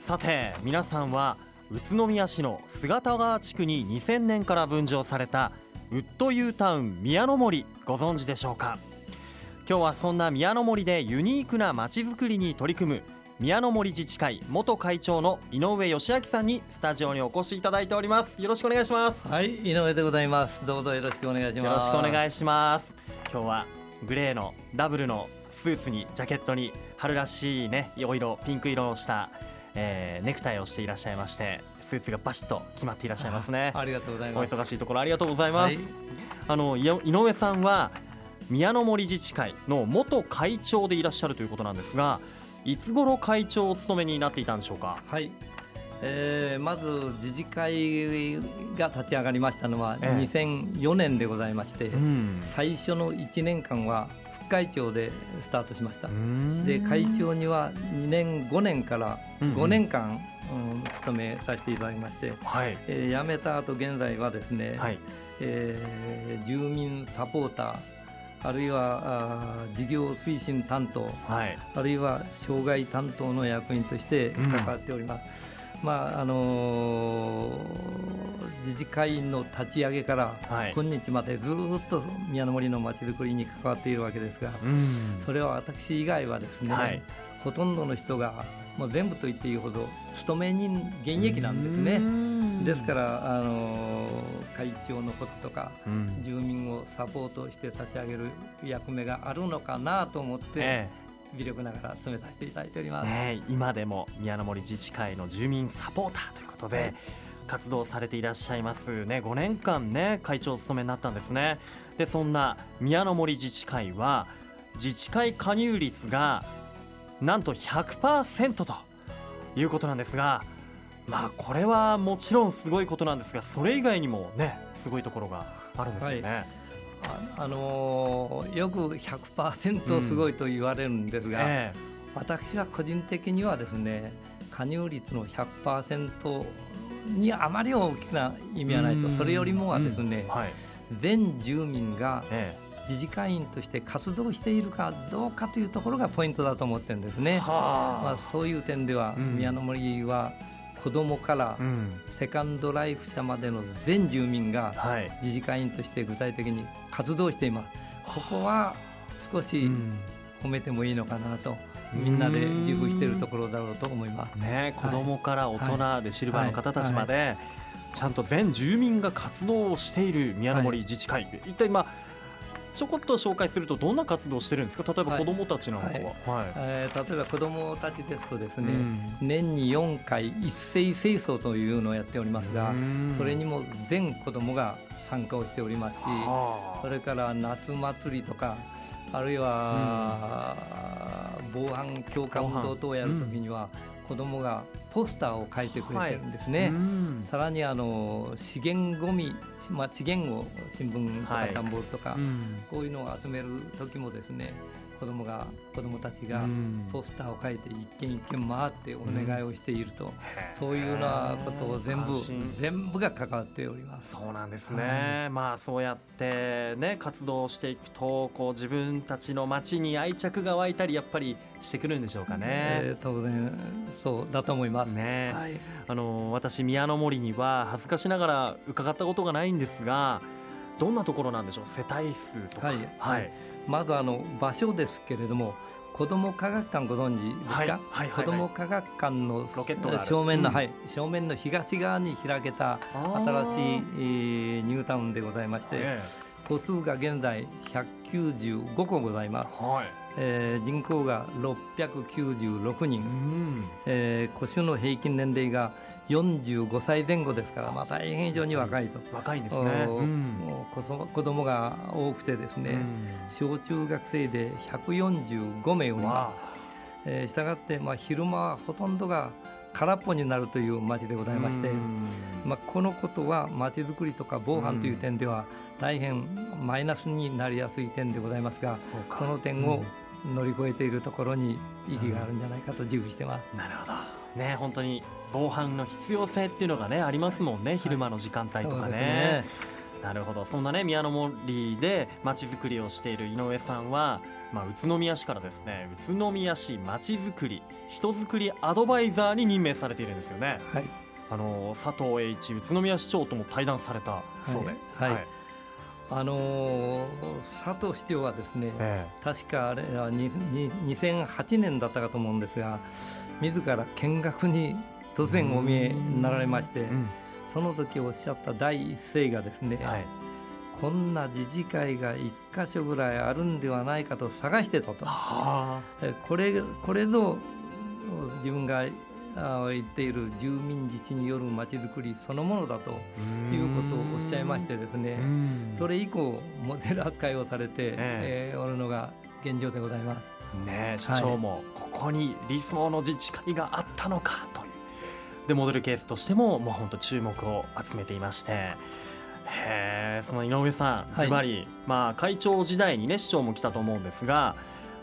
さて皆さんは宇都宮市の姿川地区に2000年から分譲されたウッド U タウン宮の森ご存知でしょうか？今日はそんな宮の森でユニークなまちづくりに取り組む宮の森自治会元会長の井上義明さんにスタジオにお越しいただいております。よろしくお願いします。はい井上でございます。どうぞよろしくお願いします。よろしくお願いします。今日はグレーのダブルのスーツにジャケットに春らしいねお色ピンク色をした、えー、ネクタイをしていらっしゃいましてスーツがバシッと決まっていらっしゃいますね。ありがとうございます。お忙しいところありがとうございます、はい、あの井上さんは宮の森自治会の元会長でいらっしゃるということなんですがいつ頃会長をお務めになっていたんでしょうか？はい。えー、まず自治会が立ち上がりましたのは2004年でございまして、ええ最初の1年間は副会長でスタートしました。で会長には2年5年から5年間、うん。うん、務めさせていただきまして、はい。えー、辞めた後現在はですね、はい。えー、住民サポーターあるいは事業推進担当、はい、あるいは障害担当の役員として関わっております。うん、まああのー、自治会員の立ち上げから、今日までずっと宮の森のまちづくりに関わっているわけですが、うん、それは私以外はですね、はい、ほとんどの人がもう全部と言っていいほど勤め人現役なんですね。ですからあの会長のこととか、うん、住民をサポートして差し上げる役目があるのかなと思って、ええ、微力ながら進めさせていただいております、ね、今でも宮の森自治会の住民サポーターということで、はい、活動されていらっしゃいますね。5年間ね会長を務めになったんですね。でそんな宮の森自治会は自治会加入率がなんと100%ということなんですがまあこれはもちろんすごいことなんですがそれ以外にもねすごいところがあるんですよね。はい。あ、あのー、よく100%すごいと言われるんですが、うんえ。ー、私は個人的にはですね加入率の100%にあまり大きな意味はないとそれよりもはですね、うんはい、全住民が、えー自治会員として活動しているかどうかというところがポイントだと思ってるんですね。まあ、そういう点では、宮の森は子どもからセカンドライフ者までの全住民が自治会員として具体的に活動しています。ここは少し褒めてもいいのかなと。みんなで自負しているところだろうと思います。ね、子供から大人でシルバーの方たちまで、ちゃんと全住民が活動をしている宮の森自治会、はい、一体まあちょこっと紹介するとどんな活動してるんですか？例えば子どもたちなんかは、はい。はい、えー、例えば子どもたちですとですね、うん、年に4回一斉清掃というのをやっておりますがそれにも全子どもが参加をしておりますしそれから夏祭りとかあるいは、防犯強化運動等をやるときには、子どもがポスターを書いてくれてるんですね、はい、さらにあの資源ごみ、まあ、資源を新聞とか段ボールとか、はい、こういうのを集める時もですね子供が子供たちがポスターを書いて一軒一軒回ってお願いをしていると、うん、そういうようなことを全部全部が関わっております。そうなんですね、はい、まあそうやってね活動していくとこう自分たちの街に愛着が湧いたりやっぱりしてくるんでしょうかね、えー、当然そうだと思います。ね、はい、あの私宮の森には恥ずかしながら伺ったことがないんですがどんなところなんでしょう？世帯数とか、はい、はい、まずあの場所ですけれども子ども科学館ご存知ですか、はいはいはい、子ども科学館の正面の、うん、はい、正面の東側に開けた新しい、えー、ニュータウンでございまして、えー、個数が現在195個ございます。はい。えー、人口が696人、うん、えー、腰の平均年齢が45歳前後ですから、まあ、大変非常に若いと。若いですね、うん、子供が多くてですね、うん、小中学生で145名おります。えー、したがって、まあ、昼間はほとんどが空っぽになるという町でございまして、まあ、このことは町づくりとか防犯という点では大変マイナスになりやすい点でございますがその点を乗り越えているところに意義があるんじゃないかと自負してます。なるほどね本当に防犯の必要性っていうのがねありますもんね昼間の時間帯とかね。なるほど。そんなね宮の森でまちづくりをしている井上さんは、まあ、宇都宮市からですね宇都宮市まちづくり人づくりアドバイザーに任命されているんですよね。はい、あの佐藤栄一宇都宮市長とも対談されたそうで。はい、はい。あのー、佐藤市長はですね、ええ、確かあれは2008年だったかと思うんですが自ら見学に突然お見えになられまして、その時おっしゃった第一声がですね、はい、こんな自治会が1箇所ぐらいあるんではないかと探してたと、これこれぞ自分が言っている住民自治によるまちづくりそのものだということをおっしゃいましてですねそれ以降モデル扱いをされて、おるのが現状でございます。ね市長もここに理想の自治会があったのかという。でモデルケースとしてももう本当注目を集めていまして。へその井上さん、ずばり、まあ、会長時代にね市長も来たと思うんですが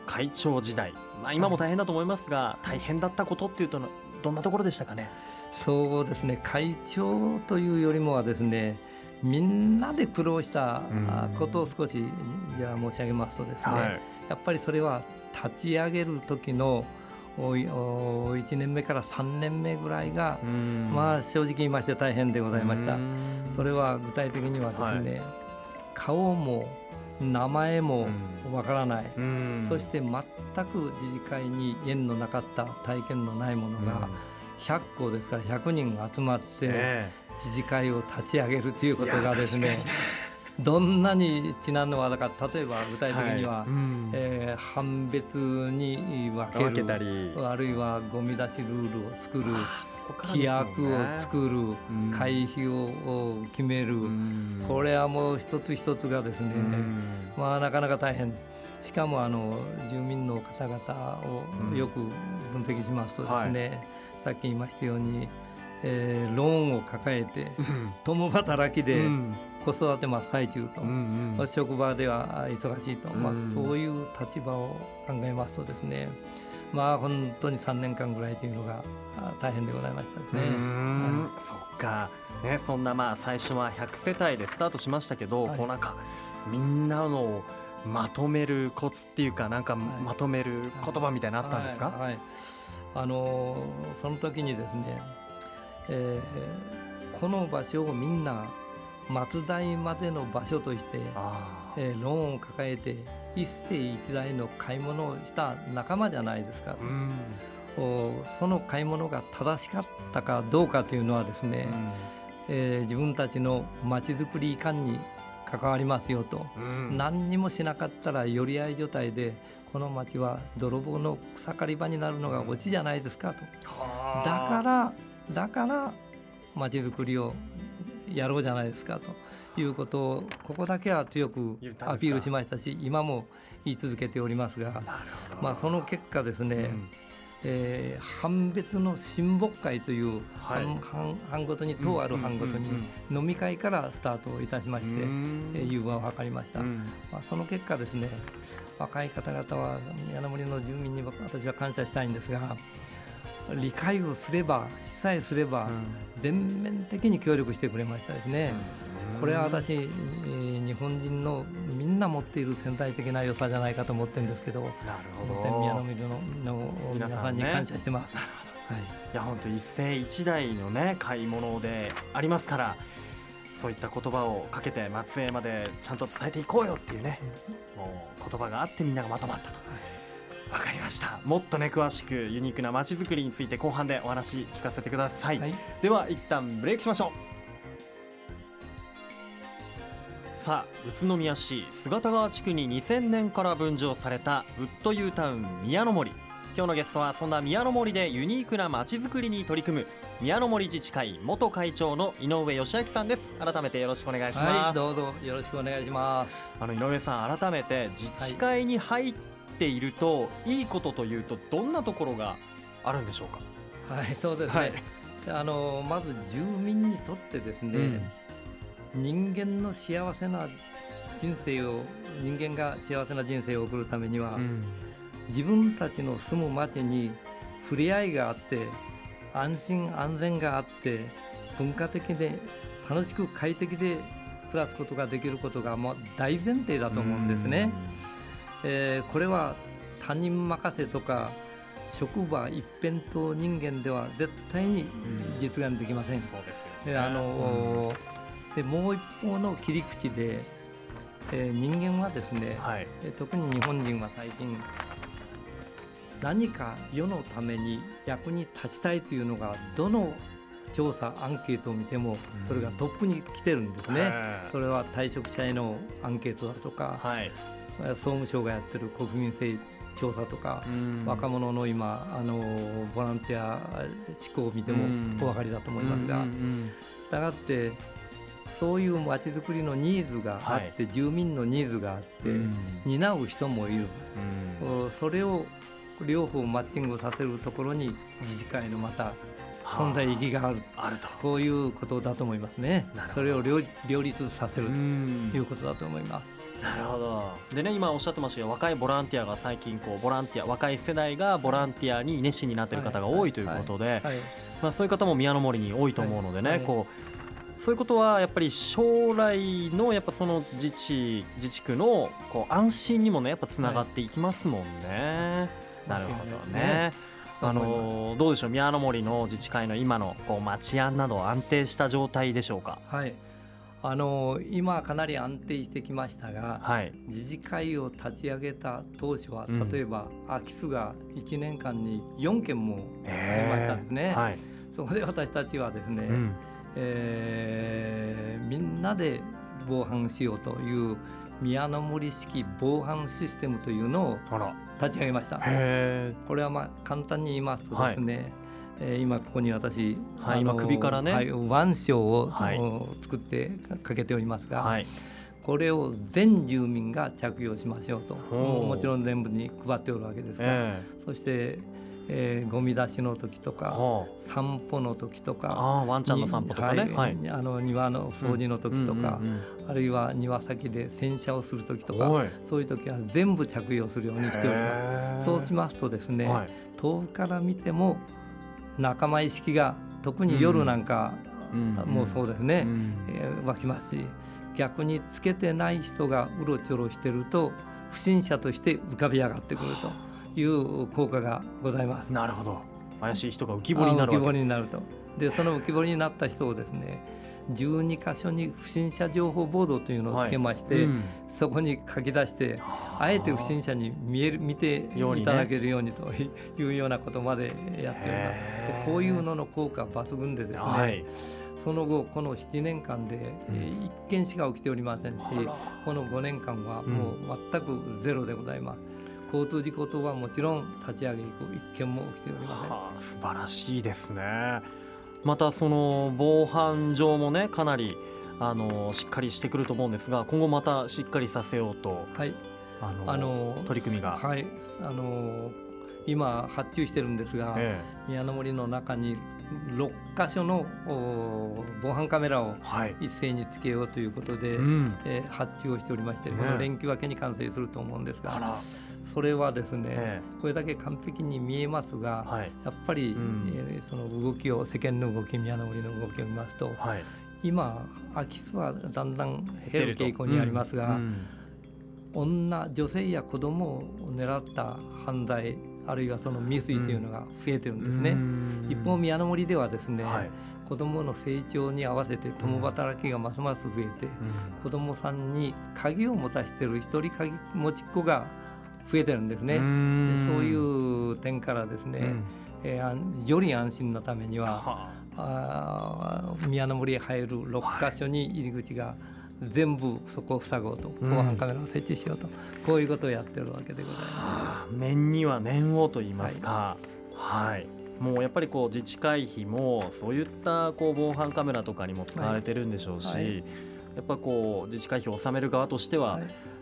会長時代、まあ、今も大変だと思いますが、大変だったことっていうとどんなところでしたかね？そうですね。会長というよりもはですねみんなで苦労したことを少しじゃ申し上げますとですね、はい、やっぱりそれは立ち上げる時の1年目から3年目ぐらいがまあ正直言いまして大変でございました。それは具体的にはですね、はい、顔も名前もわからない、そして全く自治会に縁のなかった体験のないものが100校ですから100人が集まって自治会を立ち上げるということがですねどんなにちなんの技か例えば具体的には、はい。うん、えー、判別に分けたり。あるいはゴミ出しルールを作る規約を作る、会費を決める、これはもう一つ一つがですね、まあ、なかなか大変。しかもあの住民の方々をよく分析しますとですね、はい、さっき言いましたように、えー、ローンを抱えて、共働きで、子育て真っ最中と、うんうん、職場では忙しいと、まあ、そういう立場を考えますとですねまあ本当に3年間ぐらいというのが大変でございましたですね。はい、そっか。ね、そんなまあ最初は100世帯でスタートしましたけど、はい、こうなんかみんなのまとめるコツっていうかなんかまとめる言葉みたいなあったんですか、はい、はい、あのその時にですね、えー、この場所をみんな松代までの場所として、えー、ローンを抱えて一世一代の買い物をした仲間じゃないですか、うん、その買い物が正しかったかどうかというのはですね、うん、えー、自分たちのまちづくり感に関わりますよと、うん、何にもしなかったら寄り合い状態でこの町は泥棒の草刈り場になるのがオチじゃないですかと、だからだからまちづくりをやろうじゃないですかということをここだけは強くアピールしましたし今も言い続けておりますが、まあ、その結果ですね、うん、えー、判別の親睦会という、はい、班ごとに党ある班ごとに飲み会からスタートをいたしまして、えー、融和を図りました、まあ、その結果ですね若い方々は柳森の住民に私は感謝したいんですが理解をすればしさえすれば全面的に協力してくれましたですね。これは私、えー、日本人のみんな持っている潜在的な良さじゃないかと思ってるんですけどなるほど。宮の水のの皆さんに感謝してます。なるほどはい、いや本当一世一代のね買い物でありますからそういった言葉をかけて松江までちゃんと伝えていこうよっていうね、もう言葉があってみんながまとまったと。はいわかりました。もっとね詳しくユニークな街づくりについて後半でお話聞かせてください、はい、では一旦ブレイクしましょう。さあ宇都宮市姿川地区に2000年から分譲されたウッド U タウン宮の森。今日のゲストはそんな宮の森でユニークな街づくりに取り組む宮の森自治会元会長の井上義明さんです。改めてよろしくお願いします、はい、どうぞよろしくお願いします。あの井上さん改めて自治会に入っているといいことというとどんなところがあるんでしょうか？はいそうですね、はい、あのまず住民にとってですね、うん、人間の幸せな人生を人間が幸せな人生を送るためには、うん、自分たちの住む町に触れ合いがあって安心安全があって文化的で楽しく快適で暮暮らすことができることがもう大前提だと思うんですね。えー、これは他人任せとか職場一辺倒人間では絶対に実現できません。そうですよ、あの、でもう一方の切り口で、えー、人間はですね、はい、特に日本人は最近何か世のために役に立ちたいというのがどの調査アンケートを見てもそれがトップに来てるんですね、それは退職者へのアンケートだとか、はい、総務省がやってる国民性調査とか、若者の今あのボランティア志向を見てもお分かりだと思いますが、したがってそういうまちづくりのニーズがあって、はい、住民のニーズがあって、担う人もいる、それを両方マッチングさせるところに自治会のまた存在意義がある。あると。こういうことだと思いますね。それを両立させるということだと思います。なるほど。でね今おっしゃってましたけど若いボランティアが最近こうボランティア若い世代がボランティアに熱心になっている方が多いということで、まあ、そういう方も宮の森に多いと思うのでね、はい。はい、こうそういうことはやっぱり将来のやっぱその自治自治区のこう安心にもねやっぱつながっていきますもんね。なるほどね。あのどうでしょう？宮の森の自治会の今のこう町案など安定した状態でしょうか？はい。あの今かなり安定してきましたが、はい、自治会を立ち上げた当初は、うん、例えば空き巣が1年間に4件もありましたんですね。はい、そこで私たちはですね、うん、えー、みんなで防犯しようという宮の森式防犯システムというのを立ち上げました。これはまあ簡単に言いますとですね、はいえー、今ここに私、はい、今首からね、はい、腕章を、はい、作ってかけておりますが、はい、これを全住民が着用しましょうと。もちろん全部に配っておるわけですから、え。ー、そしてえー、ゴミ出しの時とか散歩の時とかワンちゃんの散歩とかね、はい、あの庭の掃除の時とか、あるいは庭先で洗車をする時とかそういう時は全部着用するようにしております。そうしますとですね、はい、遠くから見ても仲間意識が特に夜なんか、もうそうですね、うん、えー、湧きますし逆につけてない人がうろちょろしてると不審者として浮かび上がってくると。いう効果がございます。なるほど。怪しい人が浮き彫りになる浮き彫りになると。でその浮き彫りになった人をですね12箇所に不審者情報ボードというのをつけまして、はい。うん、そこに書き出してあえて不審者に見える見ていただけるようにというようなことまでやっております。こういうのの効果抜群でですね、はい、その後この7年間で1件しか起きておりませんし、この5年間はもう全くゼロでございます。交通事故等はもちろん立ち上げ以降一件も起きておりません、はあ、素晴らしいですねまたその防犯上もねかなりあのしっかりしてくると思うんですが今後またしっかりさせようと、はい、あのあの取り組みが。はい。あの今発注してるんですが、ええ、宮の森の中に6箇所の防犯カメラを一斉につけようということで、はいえー、発注をしておりまして、ね、この連休明けに完成すると思うんですが。それはですね、ええ、これだけ完璧に見えますが、はい、やっぱり、うん、えー、その動きを世間の動き宮の森の動きを見ますと、はい、今空き巣はだんだん減る傾向にありますが、うんうん、女女性や子供を狙った犯罪あるいはその未遂というのが増えてるんですね。一方宮の森ではですね、はい。子どもの成長に合わせて共働きがますます増えて、うん、子どもさんに鍵を持たせてる一人鍵持ちっ子が増えてるんですね。そういう点からですね、うん、えー、より安心のためには、あ。宮の森へ入る6箇所に入り口が全部そこを塞ごうと防犯カメラを設置しようと、うん、こういうことをやってるわけでございます。念には念をと言いますか、はい、はいもうやっぱりこう自治会費もそういったこう防犯カメラとかにも使われてるんでしょうし、はい。はい、やっぱこう自治会費を納める側としては、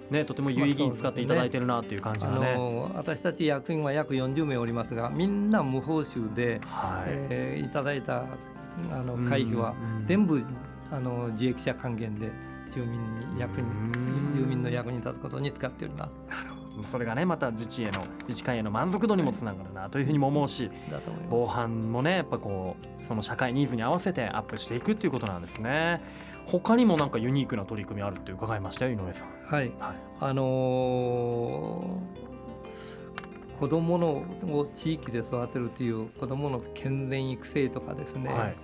ね、とても有意義に使っていただいてるなという感じがね、まあね、私たち役員は約40名おりますがみんな無報酬で、はい。えー、いただいたあの会費は全部あの自益者還元で住民に役に住民の役に立つことに使っております。なるほどそれがねまた自治への自治会への満足度にもつながるなというふうにも思うし、防犯もねやっぱこうその社会ニーズに合わせてアップしていくっていうことなんですね。他にもなんかユニークな取り組みあるって伺いましたよ井上さん。はい、はい、あのー、子どものを地域で育てるという子どもの健全育成とかですね、はい、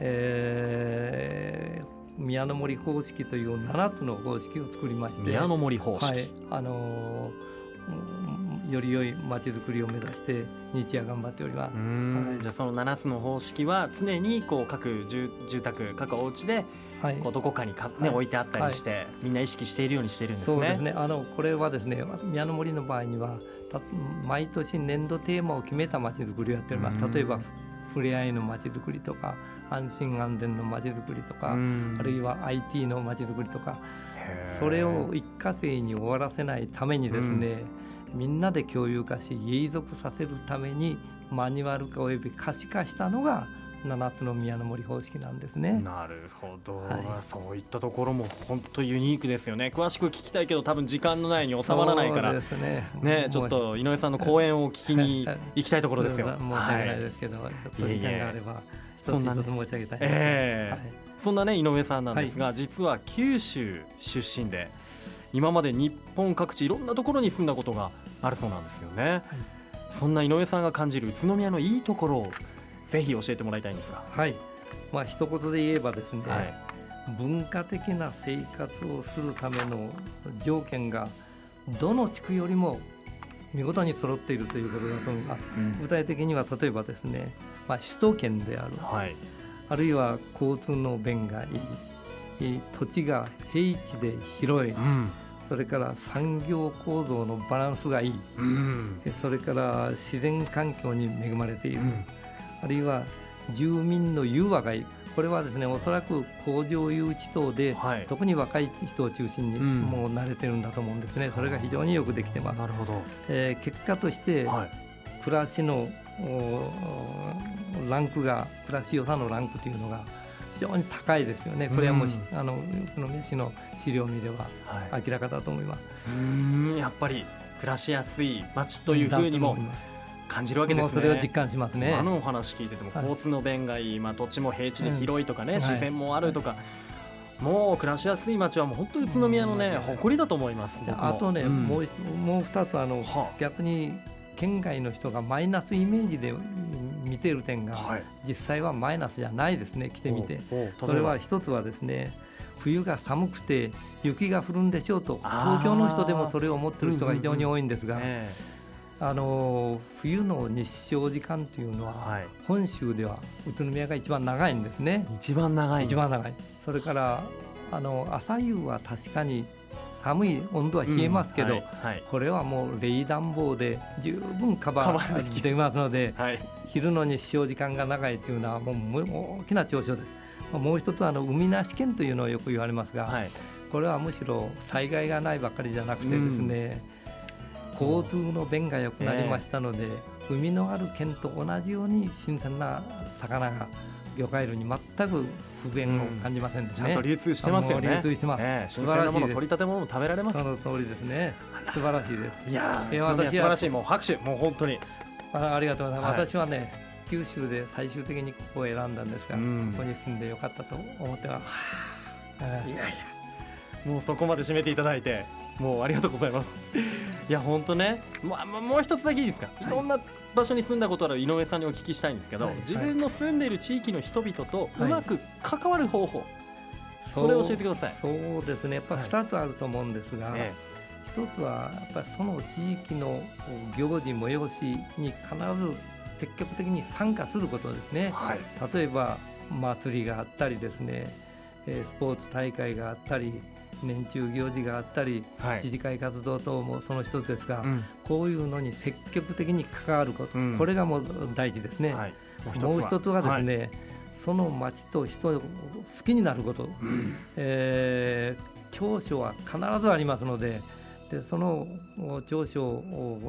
えー、宮の森方式という7つの方式を作りまして。宮の森方式、はい、あのー、より良いまちづくりを目指して日夜頑張っております、はい、じゃあその7つの方式は常にこう各住宅各お家ではい、こうどこかにか、ね、はい、置いてあったりして、はい、みんな意識しているようにしているんですね。そうですね。あのこれはですね宮の森の場合には毎年年度テーマを決めたまちづくりをやっております。例えば触れ合いのまちづくりとか安心安全のまちづくりとかあるいは IT のまちづくりとかそれを一過性に終わらせないためにですね、うん、みんなで共有化し永続させるためにマニュアル化および可視化したのが七つの宮の森方式なんですね。なるほど、はい、そういったところも本当ユニークですよね。詳しく聞きたいけど多分時間のないに収まらないから。ね。ねちょっと井上さんの講演を聞きに 行きたいところですよ。申し訳ないですけど、はい、ちょっと時間があれば一つ一つ申し上げたい、えーはい、そんなね井上さんなんですが、はい、実は九州出身で今まで日本各地いろんなところに住んだことがあるそうなんですよね。そんな井上さんが感じる宇都宮のいいところをぜひ教えてもらいたいんですが。はい。まあ一言で言えばですね、はい、文化的な生活をするための条件がどの地区よりも見事に揃っているということだと思います。うん、具体的には例えばですね、まあ首都圏である、はい、あるいは交通の便がいい、土地が平地で広い。うん。それから産業構造のバランスがいい、うん、それから自然環境に恵まれている、うん、あるいは住民の融和がいい。これはですねおそらく工場誘致等で、はい、特に若い人を中心にもう慣れてるんだと思うんですね、うん、それが非常によくできてます。なるほど。えー、結果として、はい、暮らしのランクが暮らし良さのランクというのが非常に高いですよね、これはもう、うん、あの宇都宮市の資料見では明らかだと思います。はい、うんやっぱり暮らしやすい街というふうにも感じるわけですね。それを実感しますね。あのお話聞いてても、交通の便がいい、まあ土地も平地で広いとかね、うん、自然もあるとか。もう暮らしやすい街はもう本当に宇都宮のね、誇りだと思います。あとね、うん、もうもう二つあの、はあ、逆に県外の人がマイナスイメージで見ている点が、はい、実際はマイナスじゃないですね来てみて。それは一つはですね冬が寒くて雪が降るんでしょうと東京の人でもそれを思ってる人が非常に多いんですが、あの冬の日照時間というのは、はい、本州では宇都宮が一番長いんですね。一番長い。一番長い。それからあの朝夕は確かに寒い温度は冷えますけど、うんはいはい、これはもう冷暖房で十分カバーできていますので、はい、昼の日照時間が長いというのはもう大きな長所です。もう一つはあの海なし県というのをよく言われますが、これはむしろ災害がないばかりじゃなくてですね、うん。交通の便が良くなりましたので、えー、海のある県と同じように新鮮な魚が魚介類に全く不便を感じません、ねうん、ちゃんと流通してますよね。流通してます。えー、新鮮なもの取り立て物も食べられます。その通りですね。素晴らしいです。いやー、私は素晴らしいもう拍手もう本当にあありがとうございます。はい、私はね九州で最終的にここを選んだんですが、うん、ここに住んでよかったと思ってます。いやいや、もうそこまで締めていただいて。もうありがとうございますいや本当ね、まあ、もう一つだけいいですか、い、ろんな場所に住んだことある井上さんにお聞きしたいんですけど、はい、自分の住んでいる地域の人々とうまく関わる方法、はい、それを教えてください。そうですね。やっぱり2つあると思うんですが、はい、1つはやっぱりその地域の行事催しに必ず積極的に参加することですね、はい、例えば祭りがあったりですねスポーツ大会があったり年中行事があったり、はい、自治会活動等もその一つですが、うん、こういうのに積極的に関わること、うん、これがもう大事ですね。はい、もう一つは。ですね、はい、その町と人を好きになること、うん、えー、長所は必ずありますのででその長所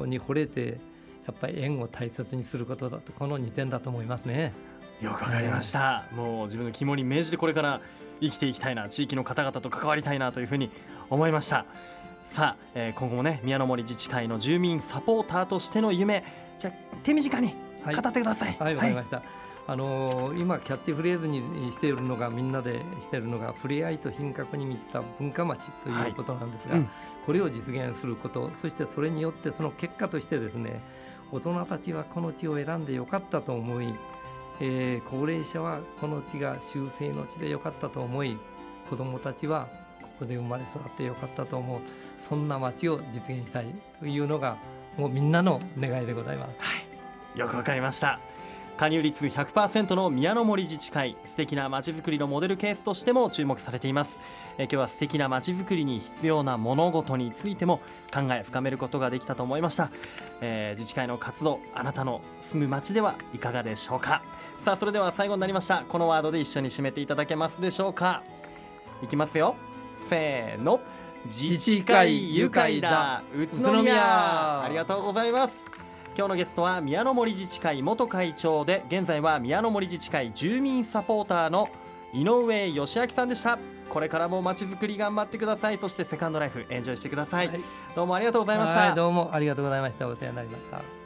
に惚れてやっぱり縁を大切にすることだとこの2点だと思いますね。よくわかりました、もう自分の肝に銘じてこれから生きていきたいな地域の方々と関わりたいなというふうに思いました。さあ、えー、今後もね宮の森自治会の住民サポーターとしての夢。じゃ手短に語ってください。はいわ、はい、かりました、あの今キャッチフレーズにしているのがみんなでしているのが触れ合いと品格に満ちた文化町ということなんですが、はいうん、これを実現することそしてそれによってその結果としてですね大人たちはこの地を選んでよかったと思い、えー、高齢者はこの地が修正の地でよかったと思い子どもたちはここで生まれ育ってよかったと思うそんな町を実現したいというのがもうみんなの願いでございます。はい、よくわかりました。加入率100%の宮の森自治会素敵なまちづくりのモデルケースとしても注目されています。え今日は素敵なまちづくりに必要な物事についても考え深めることができたと思いました、えー、自治会の活動あなたの住む町ではいかがでしょうか。さあそれでは最後になりました。このワードで一緒に締めていただけますでしょうか。いきますよ。せーの。自治会愉快だ。宇都宮。ありがとうございます。今日のゲストは宮の森自治会元会長で現在は宮の森自治会住民サポーターの井上義明さんでした。これからもまちづくり頑張ってください。そしてセカンドライフエンジョイしてください、はい、どうもありがとうございました、どうもありがとうございました。お世話になりました